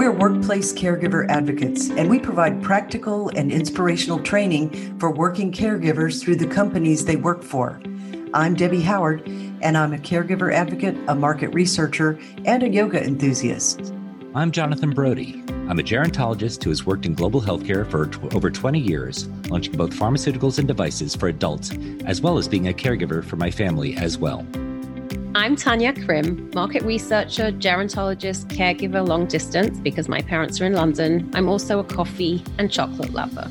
We're workplace caregiver advocates, and we provide practical and inspirational training for working caregivers through the companies they work for. I'm Debbie Howard, and I'm a caregiver advocate, a market researcher, and a yoga enthusiast. I'm Jonathan Brody. I'm a gerontologist who has worked in global healthcare for t- over 20 years, launching both pharmaceuticals and devices for adults, as well as being a caregiver for my family as well. I'm Tanya Krim, market researcher, gerontologist, caregiver long distance because my parents are in London. I'm also a coffee and chocolate lover.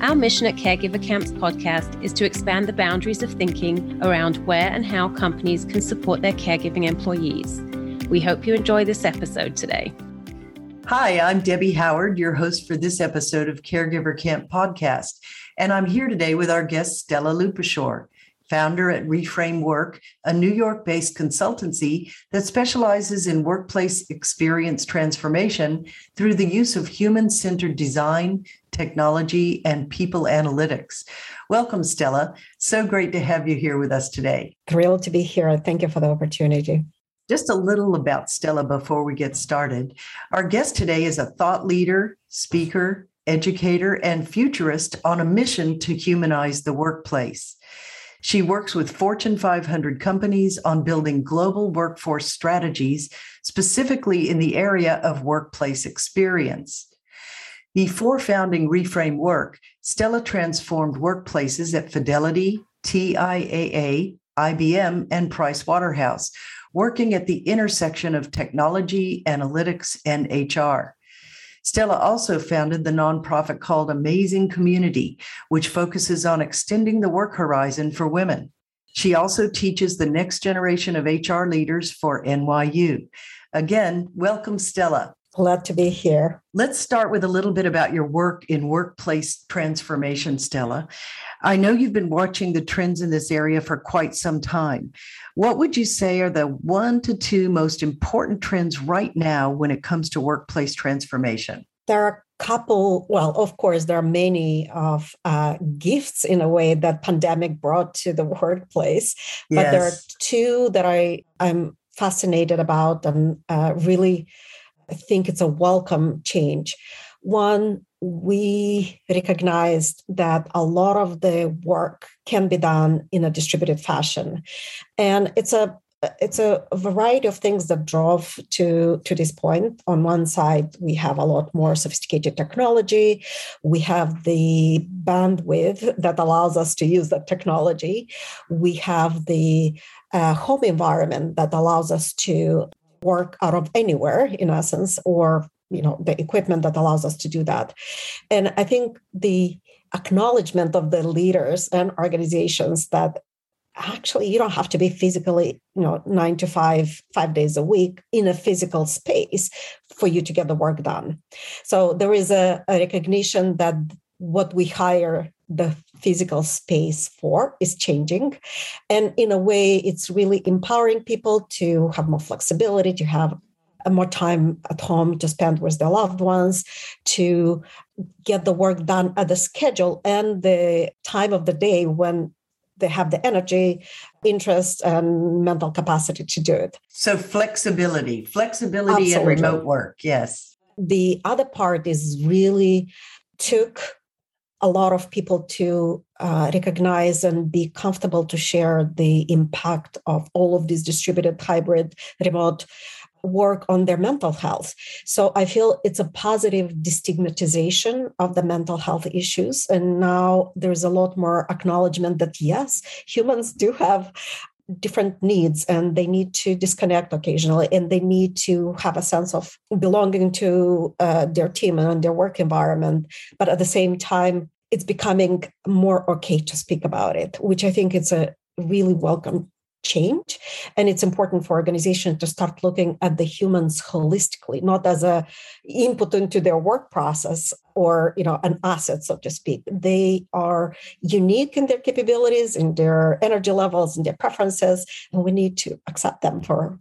Our mission at Caregiver Camps podcast is to expand the boundaries of thinking around where and how companies can support their caregiving employees. We hope you enjoy this episode today. Hi, I'm Debbie Howard, your host for this episode of Caregiver Camp podcast. And I'm here today with our guest, Stella Lupushor founder at Reframe Work, a New York based consultancy that specializes in workplace experience transformation through the use of human centered design, technology, and people analytics. Welcome, Stella. So great to have you here with us today. Thrilled to be here. Thank you for the opportunity. Just a little about Stella before we get started. Our guest today is a thought leader, speaker, educator, and futurist on a mission to humanize the workplace. She works with Fortune 500 companies on building global workforce strategies, specifically in the area of workplace experience. Before founding Reframe Work, Stella transformed workplaces at Fidelity, TIAA, IBM, and Price Waterhouse, working at the intersection of technology, analytics, and HR. Stella also founded the nonprofit called Amazing Community, which focuses on extending the work horizon for women. She also teaches the next generation of HR leaders for NYU. Again, welcome, Stella. Glad to be here. Let's start with a little bit about your work in workplace transformation, Stella. I know you've been watching the trends in this area for quite some time. What would you say are the one to two most important trends right now when it comes to workplace transformation? There are a couple, well, of course, there are many of uh, gifts in a way that pandemic brought to the workplace, yes. but there are two that I I'm fascinated about and uh, really I think it's a welcome change. One we recognized that a lot of the work can be done in a distributed fashion. And it's a it's a variety of things that drove to to this point. On one side we have a lot more sophisticated technology. We have the bandwidth that allows us to use that technology. We have the uh, home environment that allows us to work out of anywhere in essence or you know the equipment that allows us to do that. And i think the acknowledgement of the leaders and organizations that actually you don't have to be physically you know nine to five five days a week in a physical space for you to get the work done. So there is a, a recognition that what we hire the physical space for is changing and in a way it's really empowering people to have more flexibility to have more time at home to spend with their loved ones, to get the work done at the schedule and the time of the day when they have the energy, interest, and mental capacity to do it. So, flexibility, flexibility Absolutely. and remote work, yes. The other part is really took a lot of people to uh, recognize and be comfortable to share the impact of all of these distributed hybrid remote work on their mental health. So I feel it's a positive destigmatization of the mental health issues. And now there's a lot more acknowledgement that yes, humans do have different needs and they need to disconnect occasionally and they need to have a sense of belonging to uh, their team and their work environment. But at the same time, it's becoming more okay to speak about it, which I think it's a really welcome change. And it's important for organizations to start looking at the humans holistically not as a input into their work process or you know an asset so to speak. They are unique in their capabilities in their energy levels and their preferences and we need to accept them for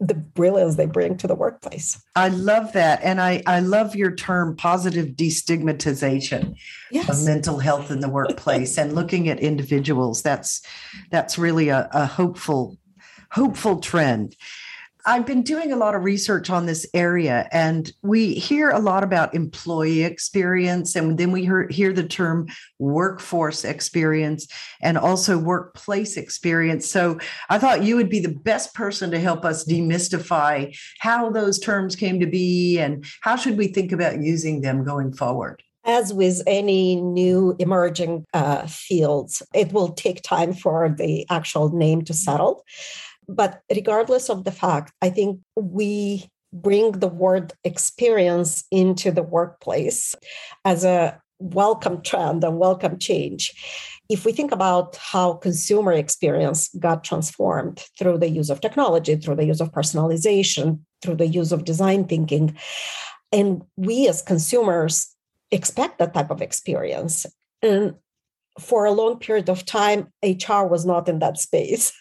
the brilliance they bring to the workplace. I love that. And I, I love your term positive destigmatization yes. of mental health in the workplace and looking at individuals. That's that's really a, a hopeful, hopeful trend. I've been doing a lot of research on this area, and we hear a lot about employee experience, and then we hear, hear the term workforce experience and also workplace experience. So I thought you would be the best person to help us demystify how those terms came to be and how should we think about using them going forward as with any new emerging uh, fields, it will take time for the actual name to settle. But regardless of the fact, I think we bring the word experience into the workplace as a welcome trend and welcome change. If we think about how consumer experience got transformed through the use of technology, through the use of personalization, through the use of design thinking, and we as consumers expect that type of experience. And for a long period of time, HR was not in that space.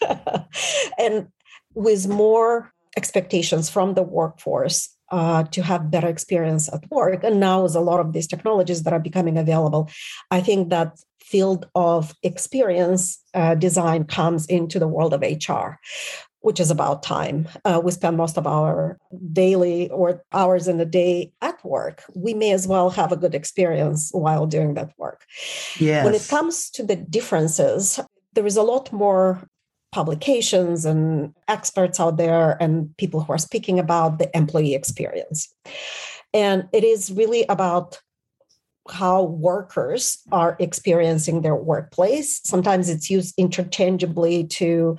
and with more expectations from the workforce uh, to have better experience at work, and now with a lot of these technologies that are becoming available, I think that field of experience uh, design comes into the world of HR which is about time. Uh, we spend most of our daily or hours in the day at work. We may as well have a good experience while doing that work. Yes. When it comes to the differences, there is a lot more publications and experts out there and people who are speaking about the employee experience. And it is really about how workers are experiencing their workplace. Sometimes it's used interchangeably to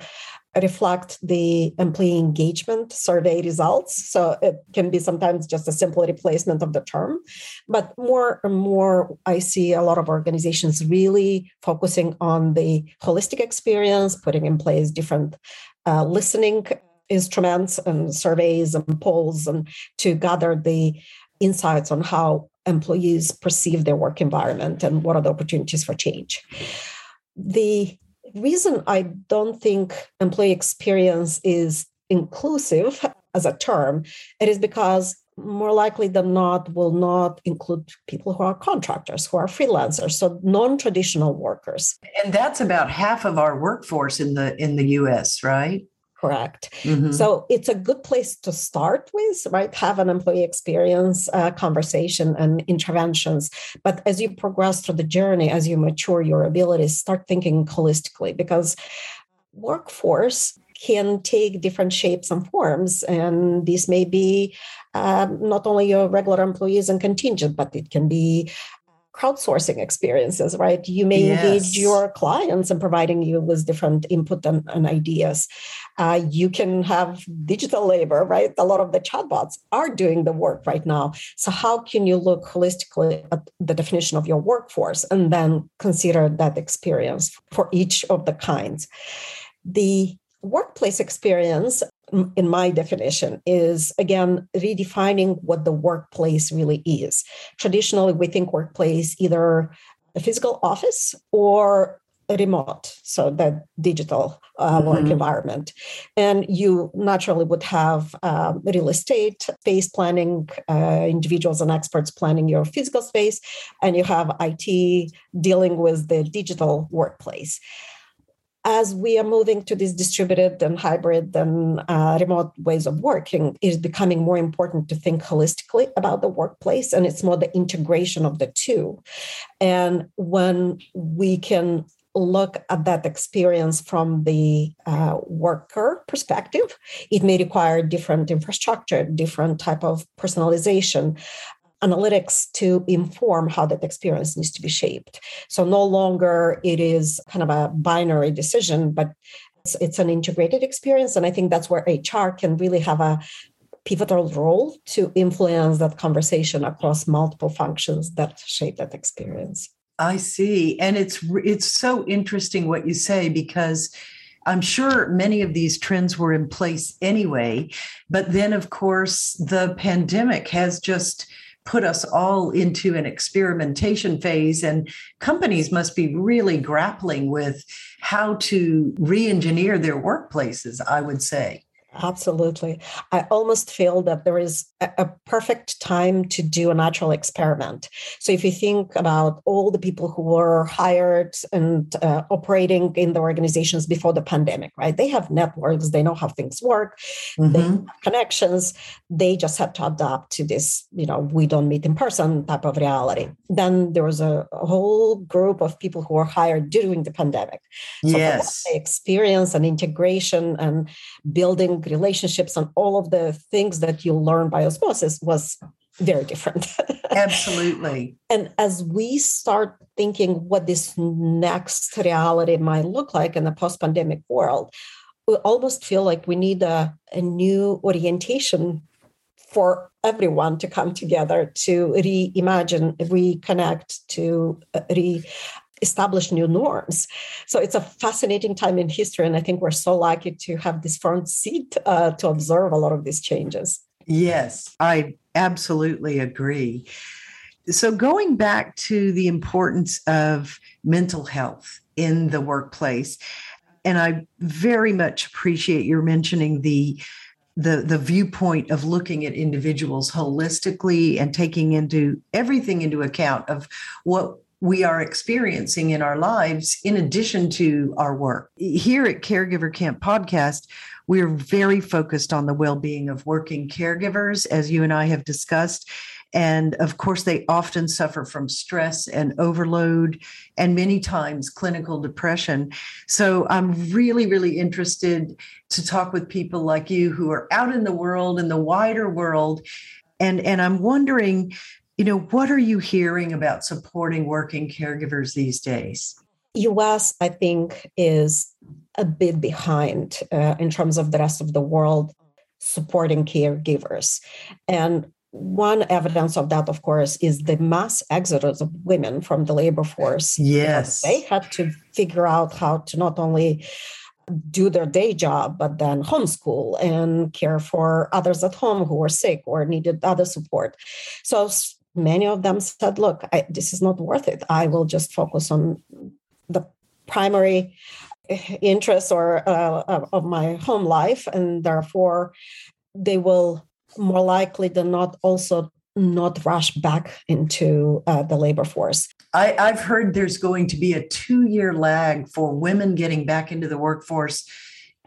reflect the employee engagement survey results. So it can be sometimes just a simple replacement of the term. But more and more, I see a lot of organizations really focusing on the holistic experience, putting in place different uh, listening instruments and surveys and polls and to gather the insights on how employees perceive their work environment and what are the opportunities for change. The reason I don't think employee experience is inclusive as a term, it is because more likely than not will not include people who are contractors who are freelancers so non-traditional workers. And that's about half of our workforce in the in the us right correct. Mm-hmm. so it's a good place to start with right? Have an employee experience uh, conversation and interventions. But as you progress through the journey as you mature your abilities start thinking holistically because workforce can take different shapes and forms. And these may be um, not only your regular employees and contingent but it can be crowdsourcing experiences, right? You may yes. engage your clients in providing you with different input and, and ideas. Uh, you can have digital labor, right? A lot of the chatbots are doing the work right now. So, how can you look holistically at the definition of your workforce and then consider that experience for each of the kinds? The workplace experience in my definition is again redefining what the workplace really is. Traditionally we think workplace either a physical office or remote so the digital uh, mm-hmm. work environment. And you naturally would have um, real estate space planning uh, individuals and experts planning your physical space and you have it dealing with the digital workplace as we are moving to these distributed and hybrid and uh, remote ways of working, it is becoming more important to think holistically about the workplace. And it's more the integration of the two. And when we can look at that experience from the uh, worker perspective it may require different infrastructure different type of personalization analytics to inform how that experience needs to be shaped. So no longer it is kind of a binary decision, but it's, it's an integrated experience. And I think that's where HR can really have a pivotal role to influence that conversation across multiple functions that shape that experience. I see. And it's it's so interesting what you say because I'm sure many of these trends were in place anyway, but then of course the pandemic has just put us all into an experimentation phase. And companies must be really grappling with how to re engineer their workplaces, I would say. Absolutely. I almost feel that there is a, perfect time to do a natural experiment. So, if you think about all the people who were hired and uh, operating in the organizations before the pandemic, right? They have networks, they know how things work, mm-hmm. they have connections. They just had to adapt to this, you know, we don't meet in person type of reality. Then there was a, a whole group of people who were hired during the pandemic. So, yes. experience and integration and building relationships and all of the things that you learn by osmosis was very different. Absolutely. and as we start thinking what this next reality might look like in the post pandemic world, we almost feel like we need a, a new orientation for everyone to come together to reimagine, reconnect, to uh, re establish new norms. So it's a fascinating time in history. And I think we're so lucky to have this front seat uh, to observe a lot of these changes. Yes, I absolutely agree. So, going back to the importance of mental health in the workplace, and I very much appreciate your mentioning the the the viewpoint of looking at individuals holistically and taking into everything into account of what we are experiencing in our lives in addition to our work. Here at Caregiver Camp Podcast, we're very focused on the well being of working caregivers, as you and I have discussed. And of course, they often suffer from stress and overload and many times clinical depression. So I'm really, really interested to talk with people like you who are out in the world, in the wider world. And, and I'm wondering you know, what are you hearing about supporting working caregivers these days? US, I think, is a bit behind uh, in terms of the rest of the world supporting caregivers. And one evidence of that, of course, is the mass exodus of women from the labor force. Yes. They had to figure out how to not only do their day job, but then homeschool and care for others at home who were sick or needed other support. So many of them said, look, I, this is not worth it. I will just focus on the primary interests or uh, of my home life. And therefore, they will more likely than not also not rush back into uh, the labor force. I, I've heard there's going to be a two year lag for women getting back into the workforce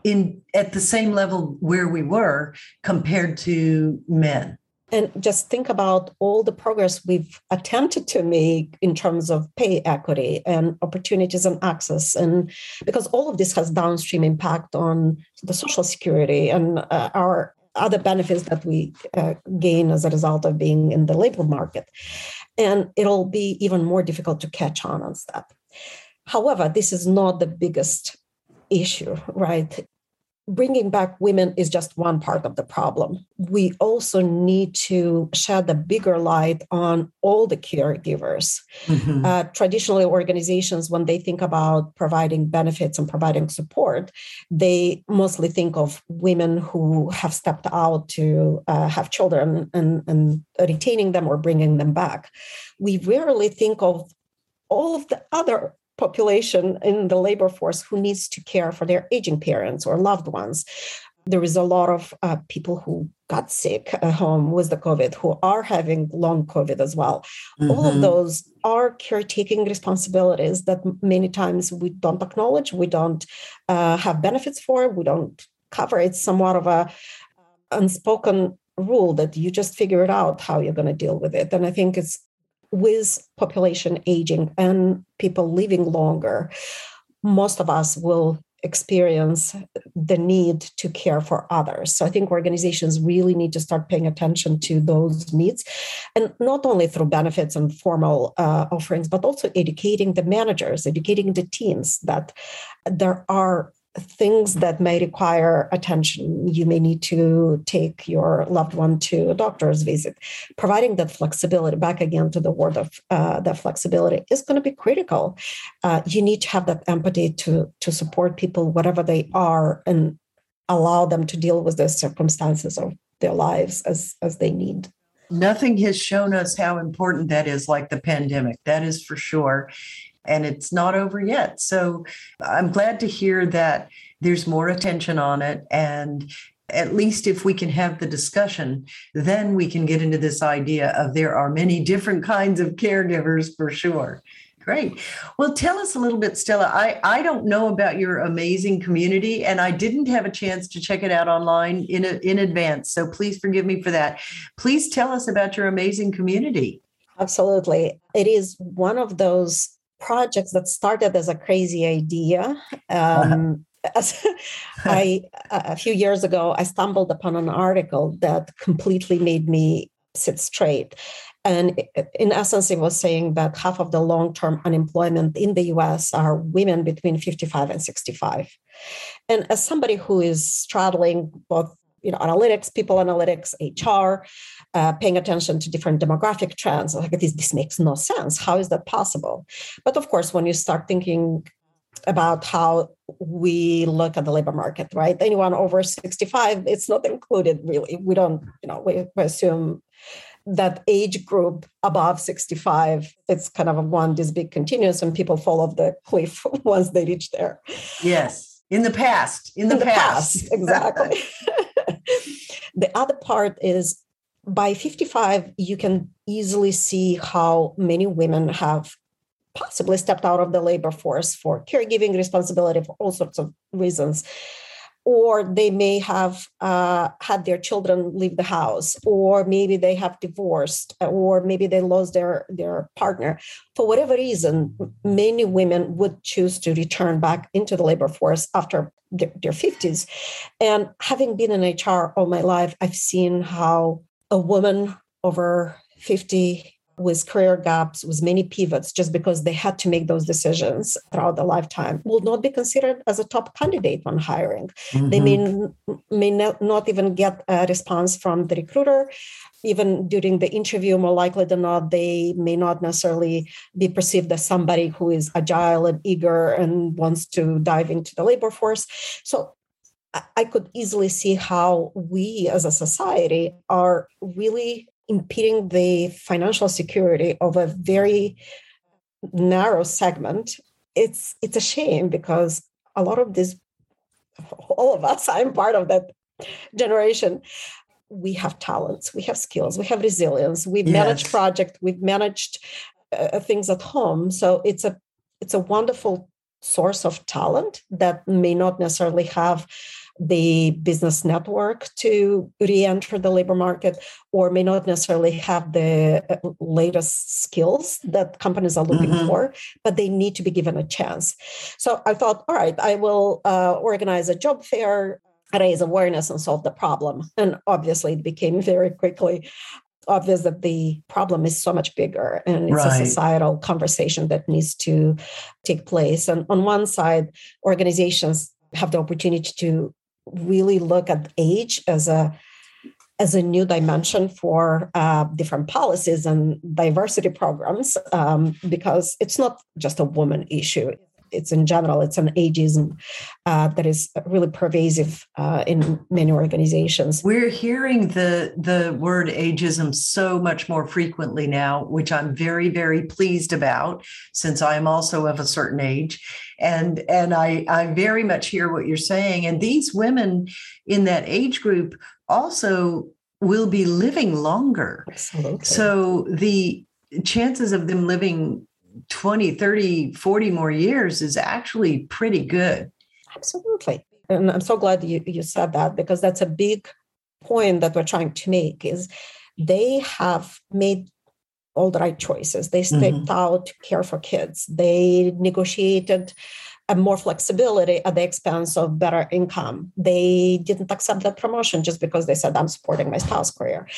in at the same level where we were compared to men and just think about all the progress we've attempted to make in terms of pay equity and opportunities and access. And because all of this has downstream impact on the social security and uh, our other benefits that we uh, gain as a result of being in the labor market. And it'll be even more difficult to catch on on that. However this is not the biggest issue right bringing back women is just one part of the problem. We also need to shed a bigger light on all the caregivers. Mm-hmm. Uh, traditionally, organizations, when they think about providing benefits and providing support, they mostly think of women who have stepped out to uh, have children and, and retaining them or bringing them back. We rarely think of all of the other population in the labor force who needs to care for their aging parents or loved ones. There is a lot of uh, people who got sick at home with the COVID who are having long COVID as well. Mm-hmm. All of mm-hmm. those are caretaking responsibilities that many times we don't acknowledge, we don't uh, have benefits for, we don't cover. It's somewhat of a unspoken rule that you just figure it out how you're going to deal with it. And I think it's with population aging and people living longer, most of us will experience the need to care for others. So I think organizations really need to start paying attention to those needs, and not only through benefits and formal uh, offerings, but also educating the managers, educating the teams that there are things that may require attention. You may need to take your loved one to a doctor's visit. Providing that flexibility, back again to the word of uh, that flexibility, is going to be critical. Uh, you need to have that empathy to to support people whatever they are and allow them to deal with the circumstances of their lives as as they need. Nothing has shown us how important that is, like the pandemic. That is for sure and it's not over yet. So I'm glad to hear that there's more attention on it. And at least if we can have the discussion, then we can get into this idea of there are many different kinds of caregivers for sure. Great. Well, tell us a little bit, Stella. I, I don't know about your amazing community, and I didn't have a chance to check it out online in, a, in advance. So please forgive me for that. Please tell us about your amazing community. Absolutely. It is one of those projects that started as a crazy idea. Um, I a few years ago, I stumbled upon an article that completely made me sit straight. And in essence, it was saying that half of the long term unemployment in the US are women between 55 and 65. And as somebody who is straddling both you know, analytics, people analytics, HR, uh, paying attention to different demographic trends, like this, this makes no sense. How is that possible? But of course, when you start thinking about how we look at the labor market, right? Anyone over 65, it's not included really. We don't, you know, we, we assume that age group above 65 it's kind of a one this big continuous and people fall off the cliff once they reach there yes in the past in the, in the past. past exactly the other part is by 55 you can easily see how many women have possibly stepped out of the labor force for caregiving responsibility for all sorts of reasons or they may have uh, had their children leave the house or maybe they have divorced or maybe they lost their, their partner. For whatever reason many women would choose to return back into the labor force after their, their 50s and having been in hr all my life i've seen how a woman over 50 with career gaps, with many pivots, just because they had to make those decisions throughout their lifetime, will not be considered as a top candidate when hiring. Mm-hmm. They may, may not, not even get a response from the recruiter. Even during the interview, more likely than not, they may not necessarily be perceived as somebody who is agile and eager and wants to dive into the labor force. So I could easily see how we as a society are really impeding the financial security of a very narrow segment it's it's a shame because a lot of this all of us i'm part of that generation we have talents we have skills we have resilience we've yes. managed project we've managed uh, things at home so it's a it's a wonderful source of talent that may not necessarily have the business network to re-enter the labor market or may not necessarily have the uh, latest skills that companies are looking mm-hmm. for but they need to be given a chance so i thought all right i will uh, organize a job fair raise awareness and solve the problem and obviously it became very quickly obvious that the problem is so much bigger and it's right. a societal conversation that needs to take place and on one side organizations have the opportunity to really look at age as a as a new dimension for uh, different policies and diversity programs um, because it's not just a woman issue it's in general it's an ageism uh, that is really pervasive uh, in many organizations. We're hearing the the word ageism so much more frequently now which i'm very very pleased about since i am also of a certain age. And and i i very much hear what you're saying. And these women in that age group also will be living longer. Absolutely. so the chances of them living 20, 30, 40 more years is actually pretty good. Absolutely. And I'm so glad you, you said that because that's a big point that we're trying to make is they have made all the right choices. They stepped mm-hmm. out to care for kids. They negotiated and more flexibility at the expense of better income. They didn't accept that promotion just because they said, I'm supporting my spouse career.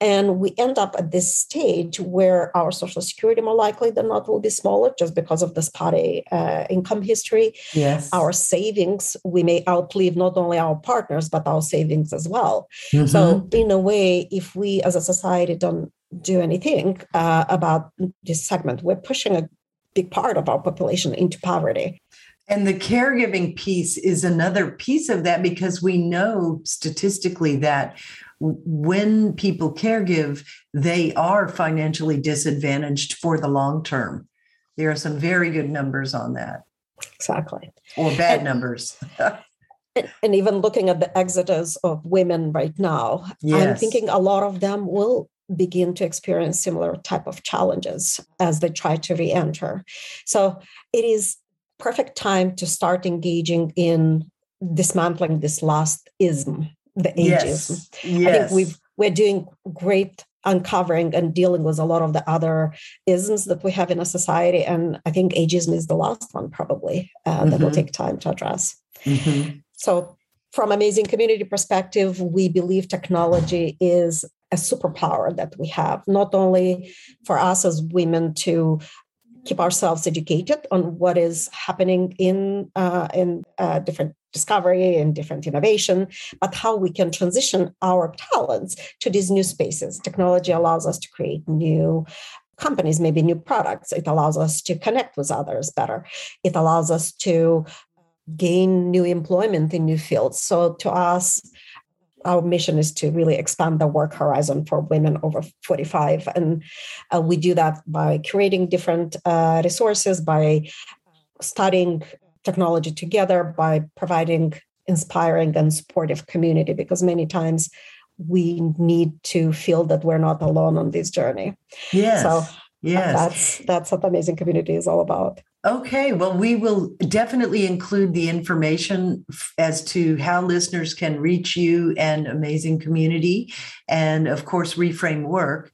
And we end up at this stage where our social security, more likely than not, will be smaller just because of this spotty uh, income history. Yes. Our savings, we may outlive not only our partners, but our savings as well. Mm-hmm. So, in a way, if we as a society don't do anything uh, about this segment, we're pushing a big part of our population into poverty. And the caregiving piece is another piece of that because we know statistically that when people caregive, they are financially disadvantaged for the long term. There are some very good numbers on that. Exactly. Or bad and, numbers. And, even looking at the exodus of women right now, yes. I'm thinking a lot of them will begin to experience similar type of challenges as they try to re-enter. So it is perfect time to start engaging in dismantling this last ism, the ageism. Yes. yes. I think we've we're doing great uncovering and dealing with a lot of the other isms that we have in a society. And I think ageism is the last one probably uh, mm-hmm. that will mm-hmm. take time to address. Mm-hmm. So from amazing community perspective, we believe technology is a superpower that we have, not only for us as women to keep ourselves educated on what is happening in uh, in uh, different discovery and different innovation, but how we can transition our talents to these new spaces. Technology allows us to create new companies, maybe new products. It allows us to connect with others better. It allows us to gain new employment in new fields. So to us, our mission is to really expand the work horizon for women over 45 and uh, we do that by creating different uh, resources by studying technology together by providing inspiring and supportive community because many times we need to feel that we're not alone on this journey. Yes. so yes that's that's what the amazing community is all about Okay, well, we will definitely include the information as to how listeners can reach you and Amazing Community, and of course, Reframe Work.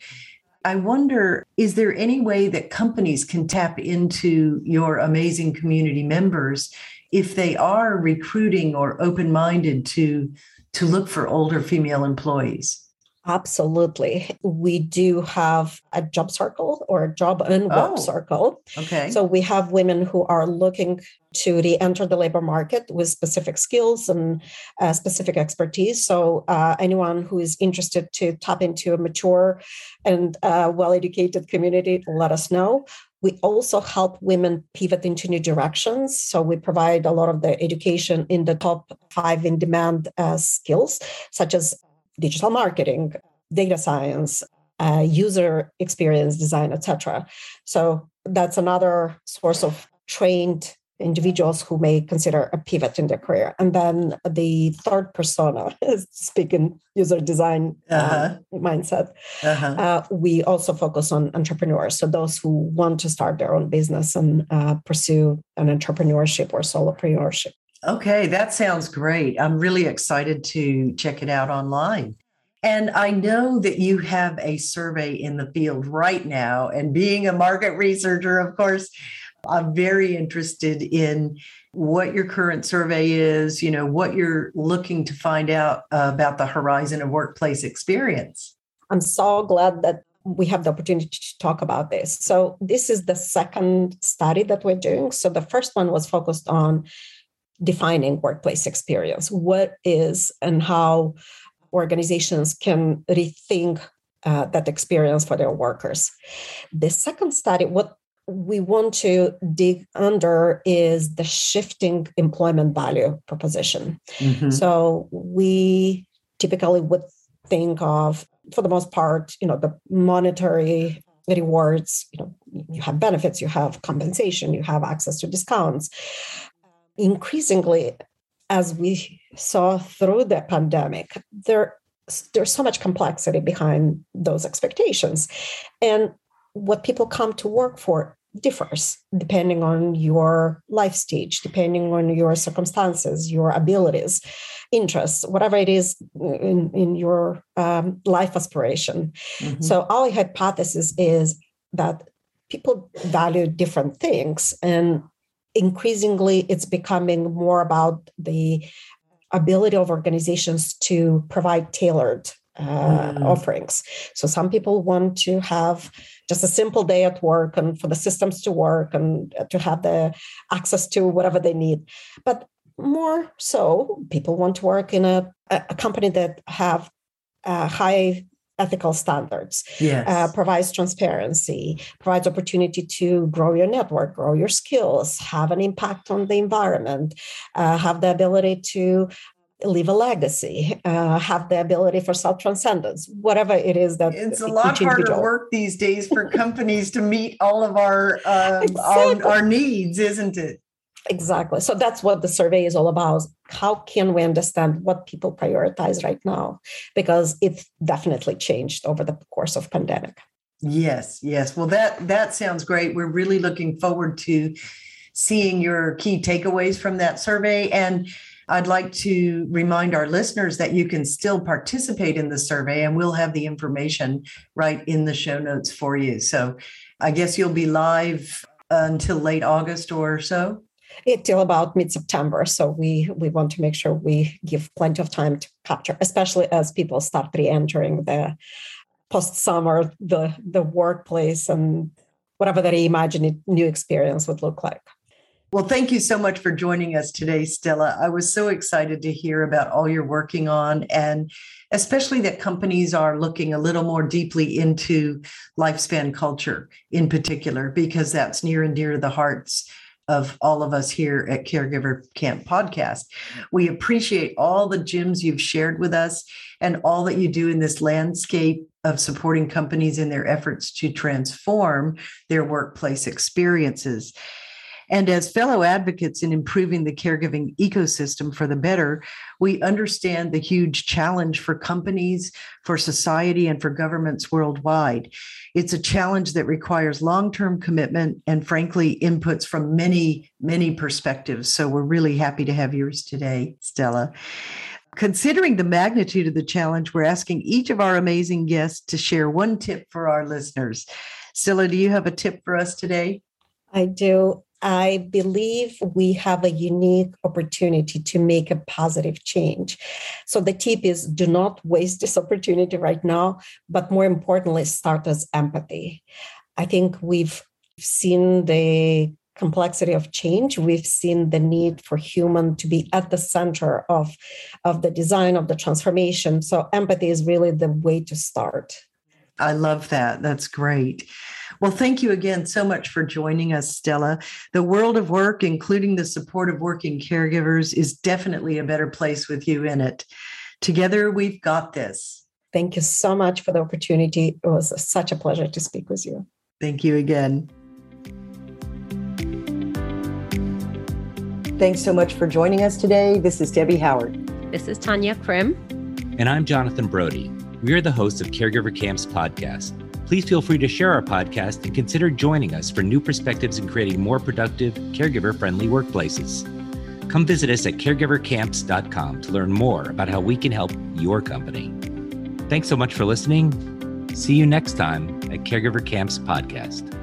I wonder is there any way that companies can tap into your amazing community members if they are recruiting or open minded to, to look for older female employees? Absolutely. We do have a job circle or a job and work oh, circle. Okay. So we have women who are looking to re enter the labor market with specific skills and uh, specific expertise. So uh, anyone who is interested to tap into a mature and uh, well educated community, let us know. We also help women pivot into new directions. So we provide a lot of the education in the top five in demand uh, skills, such as digital marketing, data science, uh, user experience design, etc. So that's another source of trained individuals who may consider a pivot in their career. And then the third persona, speaking user design uh, uh-huh. mindset, uh-huh. uh, we also focus on entrepreneurs. So those who want to start their own business and uh, pursue an entrepreneurship or solopreneurship. Okay, that sounds great. I'm really excited to check it out online. And I know that you have a survey in the field right now. And being a market researcher, of course, I'm very interested in what your current survey is, you know, what you're looking to find out about the horizon of workplace experience. I'm so glad that we have the opportunity to talk about this. So, this is the second study that we're doing. So, the first one was focused on defining workplace experience. What is and how organizations can rethink uh, that experience for their workers. The second study, what we want to dig under is the shifting employment value proposition. Mm-hmm. So we typically would think of, for the most part, you know, the monetary rewards, you know, you have benefits, you have compensation, you have access to discounts increasingly, as we saw through the pandemic, there there's so much complexity behind those expectations, and what people come to work for differs depending on your life stage, depending on your circumstances, your abilities, interests, whatever it is in, in your um, life aspiration. Mm-hmm. So, our hypothesis is that people value different things. And increasingly it's becoming more about the ability of organizations to provide tailored uh, mm. offerings. So some people want to have just a simple day at work and for the systems to work and to have the access to whatever they need. But more so, people want to work in a, a company that have a high ethical standards yes. uh, provides transparency provides opportunity to grow your network grow your skills have an impact on the environment uh, have the ability to leave a legacy, uh, have the ability for self transcendence, whatever it is that it's a lot harder work these days for companies to meet all of our, um, exactly. our, our needs, isn't it? Exactly. So that's what the survey is all about. How can we understand what people prioritize right now? Because it's definitely changed over the course of pandemic. Yes, yes. Well, that that sounds great. We're really looking forward to seeing your key takeaways from that survey and I'd like to remind our listeners that you can still participate in the survey and we'll have the information right in the show notes for you. So I guess you'll be live until late August or so? It till about mid-September. So we we want to make sure we give plenty of time to capture, especially as people start re-entering the post-summer, the the workplace and whatever they imagine a new experience would look like. Well, thank you so much for joining us today, Stella. I was so excited to hear about all you're working on, and especially that companies are looking a little more deeply into lifespan culture in particular, because that's near and dear to the hearts of all of us here at Caregiver Camp Podcast. We appreciate all the gems you've shared with us and all that you do in this landscape of supporting companies in their efforts to transform their workplace experiences. And as fellow advocates in improving the caregiving ecosystem for the better, we understand the huge challenge for companies, for society, and for governments worldwide. It's a challenge that requires long term commitment and, frankly, inputs from many, many perspectives. So we're really happy to have yours today, Stella. Considering the magnitude of the challenge, we're asking each of our amazing guests to share one tip for our listeners. Stella, do you have a tip for us today? I do. I believe we have a unique opportunity to make a positive change. So the tip is do not waste this opportunity right now, but more importantly, start as empathy. I think we've seen the complexity of change. We've seen the need for human to be at the center of of the design of the transformation. So empathy is really the way to start. I love that. That's great well, thank you again so much for joining us, Stella. The world of work, including the support of working caregivers, is definitely a better place with you in it. Together, we've got this. Thank you so much for the opportunity. It was such a pleasure to speak with you. Thank you again. Thanks so much for joining us today. This is Debbie Howard. This is Tanya Krim. And I'm Jonathan Brody. We are the hosts of Caregiver Camps podcast please feel free to share our podcast and consider joining us for new perspectives in creating more productive, caregiver friendly workplaces. Come visit us at caregivercamps.com to learn more about how we can help your company. Thanks so much for listening. See you next time at Caregiver Camps Podcast.